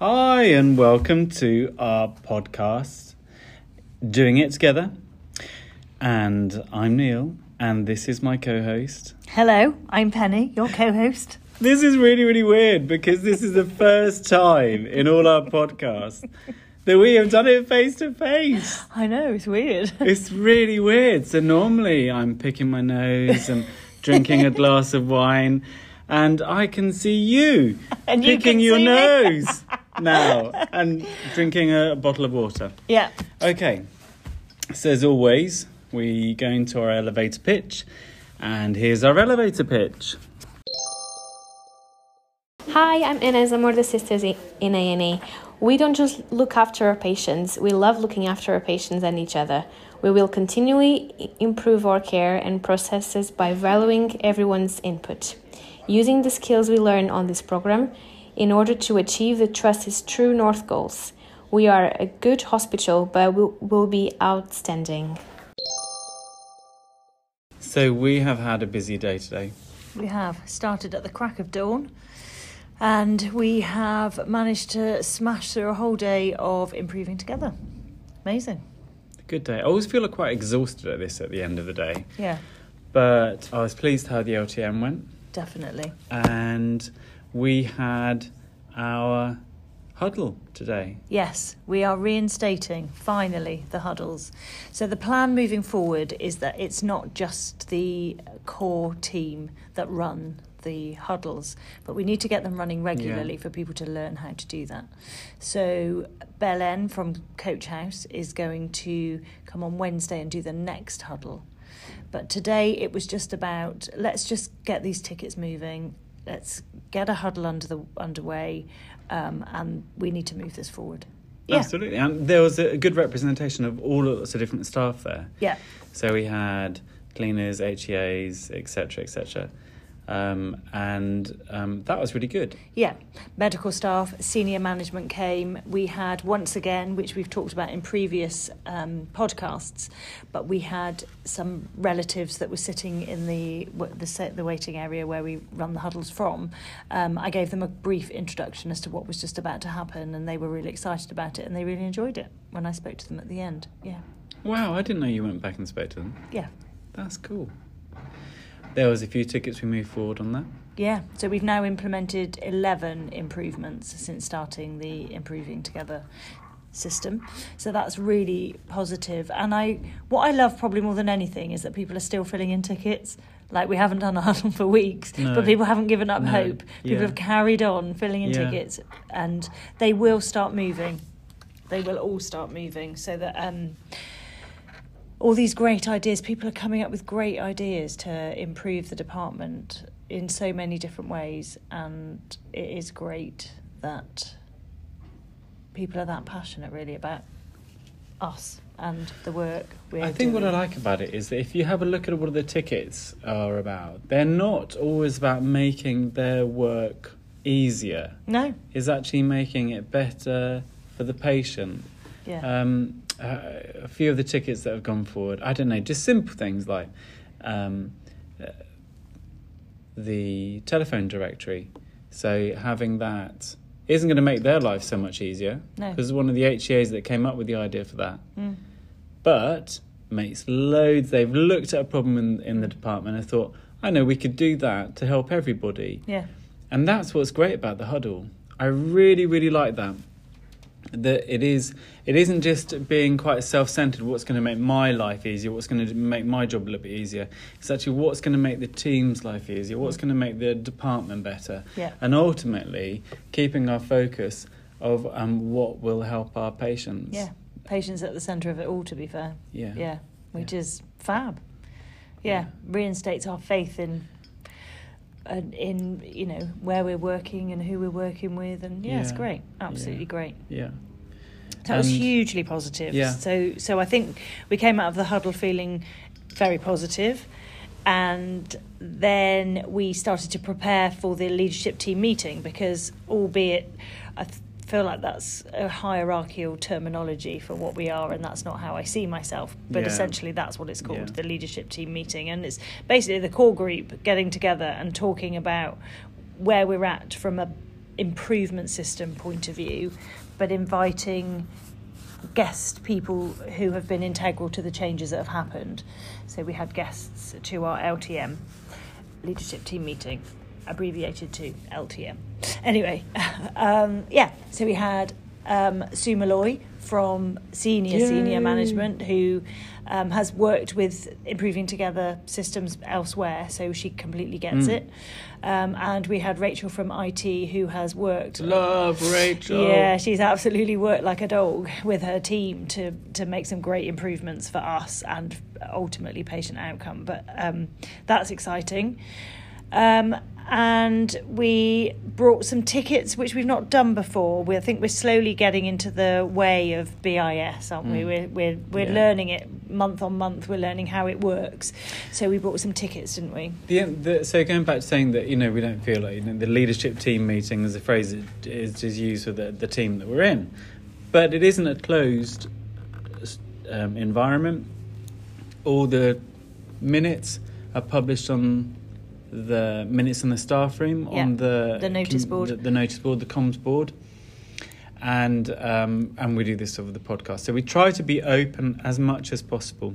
Hi, and welcome to our podcast, Doing It Together. And I'm Neil, and this is my co host. Hello, I'm Penny, your co host. This is really, really weird because this is the first time in all our podcasts that we have done it face to face. I know, it's weird. It's really weird. So normally I'm picking my nose and drinking a glass of wine, and I can see you And you picking your nose now and drinking a bottle of water. Yeah. Okay, so as always, we go into our elevator pitch, and here's our elevator pitch. Hi, I'm Inez. I'm one of the sisters in A&E. We don't just look after our patients, we love looking after our patients and each other. We will continually improve our care and processes by valuing everyone's input. Using the skills we learn on this program in order to achieve the Trust's true North goals. We are a good hospital, but we will be outstanding. So we have had a busy day today. We have started at the crack of dawn and we have managed to smash through a whole day of improving together. Amazing. Good day. I always feel quite exhausted at this at the end of the day, Yeah, but I was pleased how the LTM went. definitely. and we had our huddle today. Yes, we are reinstating finally the huddles. So the plan moving forward is that it's not just the core team that run the huddles, but we need to get them running regularly Yeah. for people to learn how to do that. So Belen from Coach House is going to come on Wednesday and do the next huddle. But today it was just about let's just get these tickets moving. Let's get a huddle under the underway, um, and we need to move this forward. Yeah, Absolutely. And there was a good representation of all sorts of different staff there. yeah, So we had cleaners, HCAs, etc., etc. Um, and um, that was really good. yeah. Medical staff, senior management came. We had once again, which we've talked about in previous um, podcasts, but we had some relatives that were sitting in the the, the waiting area where we run the huddles from. Um, I gave them a brief introduction as to what was just about to happen, and they were really excited about it, and they really enjoyed it when I spoke to them at the end. Yeah, Wow, I didn't know you went back and spoke to them. yeah. That's cool. There was a few tickets we moved forward on that. Yeah, so we've now implemented 11 improvements since starting the Improving Together system. So that's really positive. And I what I love probably more than anything is that people are still filling in tickets. Like we haven't done a huddle for weeks, No. but people haven't given up No. hope. People Yeah. have carried on filling in Yeah. tickets and they will start moving. They will all start moving so that um all these great ideas. People are coming up with great ideas to improve the department in so many different ways, and it is great that people are that passionate really about us and the work we're I think what I like about it is that if you have a look at what the tickets are about, they're not always about making their work easier. No, It's actually making it better for the patient. yeah, Um, uh, a few of the tickets that have gone forward, I don't know, just simple things like um, uh, the telephone directory. So having that isn't going to make their life so much easier No. because one of the HCAs that came up with the idea for that mm, but makes loads. They've looked at a problem in, in the department and thought, I know we could do that to help everybody. yeah, And that's what's great about the huddle. I really, really like that. That it is, it isn't just being quite self-centered. What's going to make my life easier? What's going to make my job a little bit easier? It's actually what's going to make the team's life easier. What's going to make the department better? yeah, And ultimately, keeping our focus of um, what will help our patients. yeah. Patients at the centre of it all, to be fair. Yeah. Yeah, which Yeah. is fab. Yeah, reinstates our faith in. Uh, In you know where we're working and who we're working with, and yeah, it's great, absolutely Yeah. great. Yeah. That was hugely positive. Yeah. So so I think we came out of the huddle feeling very positive, and then we started to prepare for the leadership team meeting because, albeit, I th- feel like that's a hierarchical terminology for what we are, and that's not how I see myself. But Yeah. essentially, that's what it's called Yeah. the leadership team meeting, and it's basically the core group getting together and talking about where we're at from a improvement system point of view, but inviting guest people who have been integral to the changes that have happened. So we had guests to our LTM leadership team meeting, abbreviated to LTM. Anyway, um, yeah, so we had um, Sue Malloy from senior Yay. senior management who um, has worked with improving together systems elsewhere, so she completely gets Mm. it. Um, and we had Rachel from IT who has worked. Love Rachel. Yeah, she's absolutely worked like a dog with her team to to make some great improvements for us and ultimately patient outcome. But um, that's exciting. Um, and we brought some tickets which we've not done before. We, I think we're slowly getting into the way of BIS, aren't we? Mm. We're we're we're Yeah. learning it month on month. We're learning how it works. So we brought some tickets, didn't we? The, the, so going back to saying that you know we don't feel like you know, the leadership team meeting is a phrase that is is used for the, the team that we're in, but it isn't a closed um, environment. All the minutes are published on the minutes in the staff room Yeah, on the the notice board. the, the notice board, the comms board, and um, and we do this over the podcast. So we try to be open as much as possible.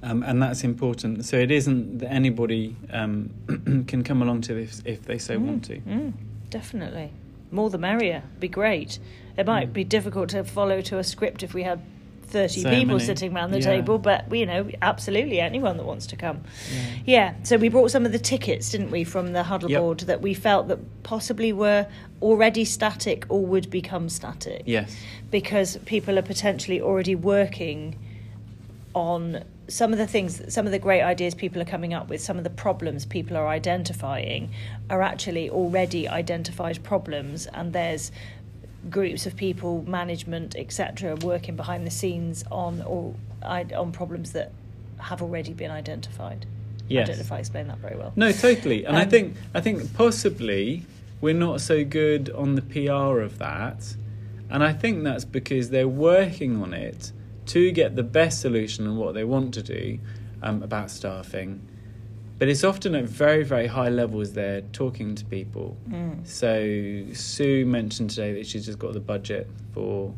Um, and that's important. So it isn't that anybody um, can come along to this if they so want to. Mm, definitely. More the merrier. Be great. It might Mm. be difficult to follow to a script if we had 30 So people many. sitting around the Yeah. table, but, you know, absolutely anyone that wants to come. Yeah. Yeah, so we brought some of the tickets, didn't we, from the huddle Yep. board that we felt that possibly were already static or would become static Yes. because people are potentially already working on some of the things some of the great ideas people are coming up with some of the problems people are identifying are actually already identified problems and there's groups of people management etc working behind the scenes on or on problems that have already been identified i don't know if i explained that very well No, totally. And I Um, think I think possibly we're not so good on the PR of that. And I think that's because they're working on it to get the best solution and what they want to do um, about staffing. But it's often at very, very high levels they're talking to people. Mm. So Sue mentioned today that she's just got the budget for,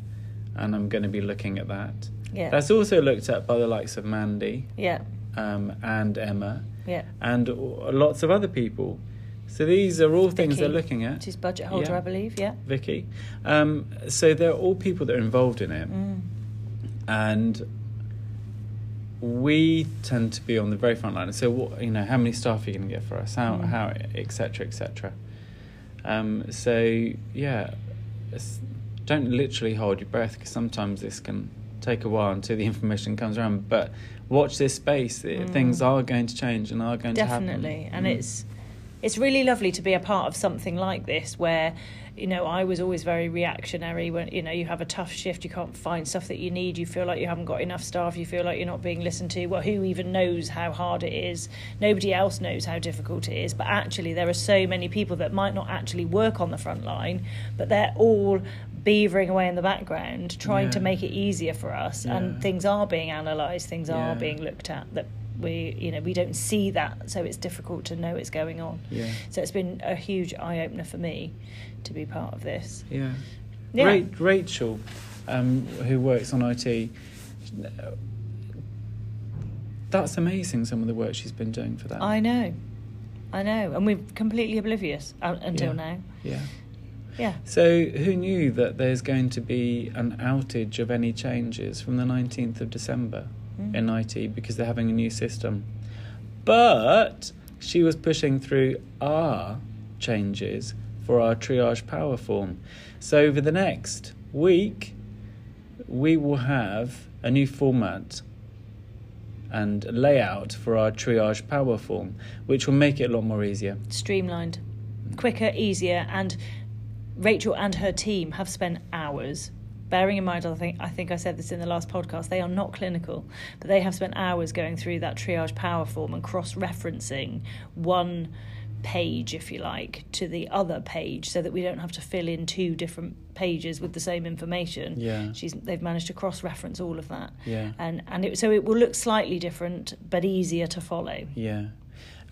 and I'm going to be looking at that. yeah That's also looked at by the likes of Mandy yeah um, and Emma yeah and lots of other people. So these are all things Vicky. they're looking at. she's budget holder Yeah. i believe yeah Vicky. Um, so they're all people that are involved in it, mm. and we tend to be on the very front line. So what you know, how many staff are you going to get for us? How Mm. how etc. etc. Um, so yeah, don't literally hold your breath because sometimes this can take a while until the information comes around. But watch this space. Mm. Things are going to change and are going to happen. definitely and Mm. it's it's really lovely to be a part of something like this where you know i was always very reactionary when you know you have a tough shift you can't find stuff that you need you feel like you haven't got enough staff you feel like you're not being listened to. Well who even knows how hard it is? Nobody else knows how difficult it is but actually there are so many people that might not actually work on the front line but they're all beavering away in the background trying to make it easier for us Yeah. and things are being analysed things are being looked at that we you know we don't see that so it's difficult to know it's going on Yeah. so it's been a huge eye opener for me to be part of this Yeah. Yeah. Ra- Rachel, um, who works on IT, that's amazing. Some of the work she's been doing for that. i know i know and we're completely oblivious uh, until Yeah. now Yeah. yeah So who knew that there's going to be an outage of any changes from the 19th of December Mm. in IT because they're having a new system? But she was pushing through our changes for our triage power form. So over the next week, we will have a new format and layout for our triage power form, which will make it a lot more easier. streamlined quicker easier and rachel and her team have spent hours bearing in mind I think I think I said this in the last podcast they are not clinical but they have spent hours going through that triage power form and cross referencing one page if you like to the other page so that we don't have to fill in two different pages with the same information Yeah. she's they've managed to cross reference all of that Yeah. and and it, so it will look slightly different but easier to follow Yeah.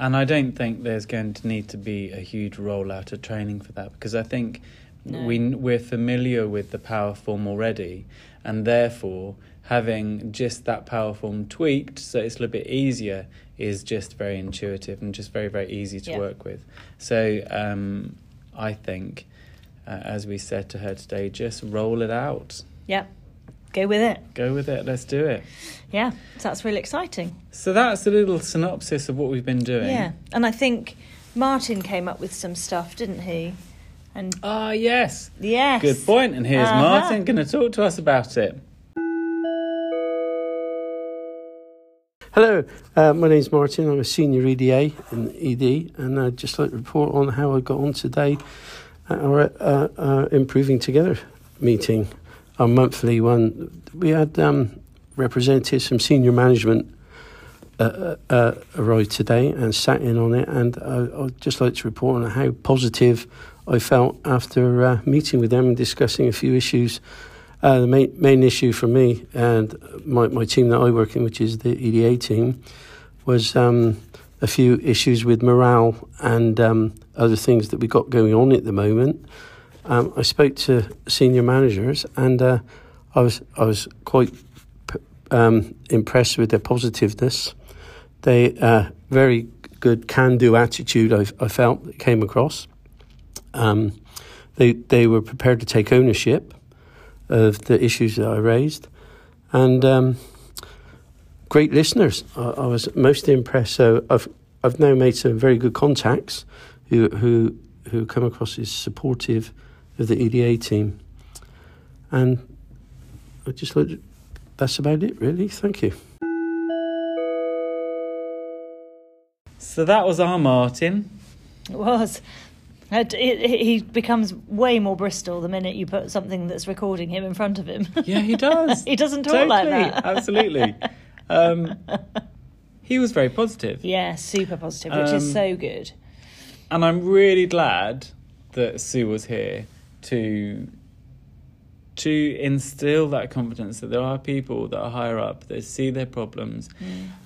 And I don't think there's going to need to be a huge rollout of training for that because I think No. we we're familiar with the power form already, and therefore having just that power form tweaked so it's a little bit easier is just very intuitive and just very very easy to Yeah. work with. So um, I think, uh, as we said to her today, just roll it out. Yeah, go with it. Go with it. Let's do it. Yeah, so that's really exciting. So that's a little synopsis of what we've been doing. Yeah, and I think Martin came up with some stuff, didn't he? And Ah, yes. yes, Good point. And here's Uh-huh. Martin going to talk to us about it. Hello, uh, my name's Martin. I'm a senior EDA in ED, and I'd just like to report on how I got on today at our uh, uh, Improving Together meeting, our monthly one. We had um, representatives from senior management uh, uh, uh, today and sat in on it, and I, I'd just like to report on how positive I felt after uh, meeting with them and discussing a few issues uh, the main, main issue for me and my, my team that I work in, which is the EDA team, was um, a few issues with morale and um, other things that we got going on at the moment. Um, I spoke to senior managers and uh, I was I was quite p- um, impressed with their positiveness. They uh, very good can-do attitude. I, I felt came across. Um, they they were prepared to take ownership of the issues that I raised, and um, great listeners. I, I was most impressed. So I've I've now made some very good contacts who who who come across as supportive of the EDA team, and I just looked. That's about it, really. Thank you. So that was our Martin. It was. It, it, he becomes way more Bristol the minute you put something that's recording him in front of him. Yeah, he does. he doesn't talk totally, like that. absolutely. Um, he was very positive. Yeah, super positive, which is Um, so good. And I'm really glad that Sue was here to to instill that confidence that there are people that are higher up that see their problems.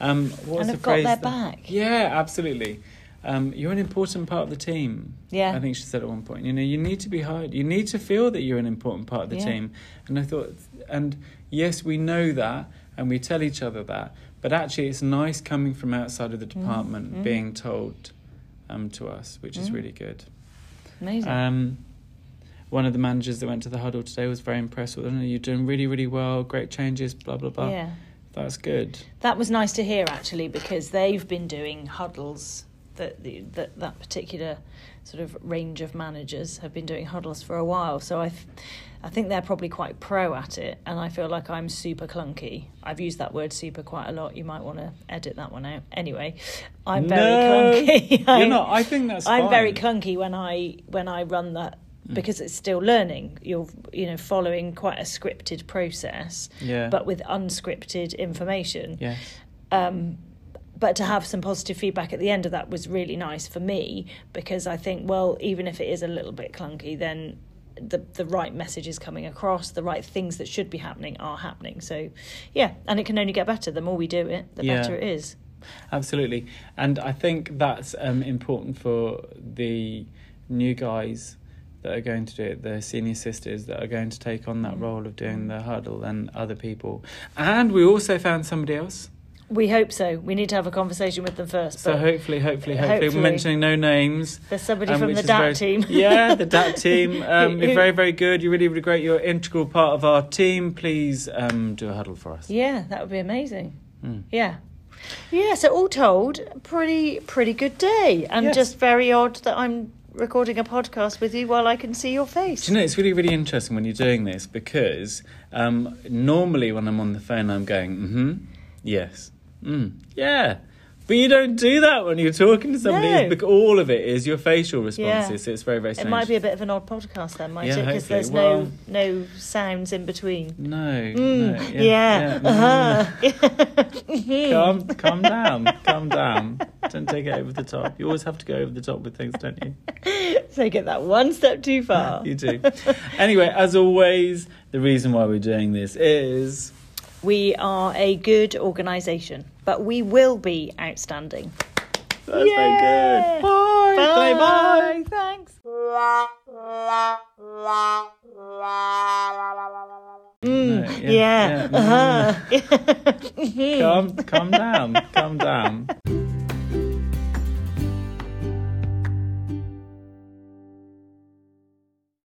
Um, what was Mm. And the have got their that- back. Yeah, absolutely. Um, you're an important part of the team. Yeah. I think she said at one point. You know, you need to be hired. You need to feel that you're an important part of the Yeah. team. And I thought, and yes, we know that, and we tell each other that. But actually, it's nice coming from outside of the department mm. being told um, to us, which is Mm. really good. Amazing. Um, one of the managers that went to the huddle today was very impressed with them. You're doing really, really well. Great changes. Blah blah blah. yeah. That's good. That was nice to hear actually because they've been doing huddles that the, that that particular sort of range of managers have been doing huddles for a while. So I, I think they're probably quite pro at it, and I feel like I'm super clunky. I've used that word super quite a lot. You might want to edit that one out. Anyway, I'm very No, clunky. You're not. I think that's. I'm very clunky when I when I run that Mm. because it's still learning. You're you know following quite a scripted process, Yeah. but with unscripted information. Yes. Um, but to have some positive feedback at the end of that was really nice for me because I think well even if it is a little bit clunky then the the right message is coming across the right things that should be happening are happening so yeah and it can only get better the more we do it the Yeah. better it is Absolutely, and I think that's um, important for the new guys that are going to do it, the senior sisters that are going to take on that Mm. role of doing the huddle, and other people. And we also found somebody else. We hope so we need to have a conversation with them first So hopefully, hopefully, hopefully, Hopefully. we're mentioning no names. there's somebody um, from the DAT very- team yeah, the DAT team. Um, you're very, very good. You're really, really great. You're an integral part of our team. Please um, do a huddle for us. yeah that would be amazing Mm. yeah yeah so all told pretty pretty good day and Yes. just very odd that i'm recording a podcast with you while i can see your face Do you know, it's really, really interesting when you're doing this because um, normally when I'm on the phone, I'm going, mm hmm, yes, mm, yeah. But you don't do that when you're talking to somebody. No. It's bec- all of it is your facial responses. Yeah. So it's very, very It might be a bit of an odd podcast then, might Yeah, it? Because hopefully. there's Well- no no sounds in between. No, Mm, no. yeah. mm. uh-huh. calm, calm down, calm down. Don't take it over the top. You always have to go over the top with things, don't you? so get that one step too far. You do. anyway, as always, the reason why we're doing this is We are a good organisation, but we will be outstanding. That's very good. Bye. Say bye. Thanks. Mm, No, yeah. yeah, Uh-huh. Calm, calm down. Calm down.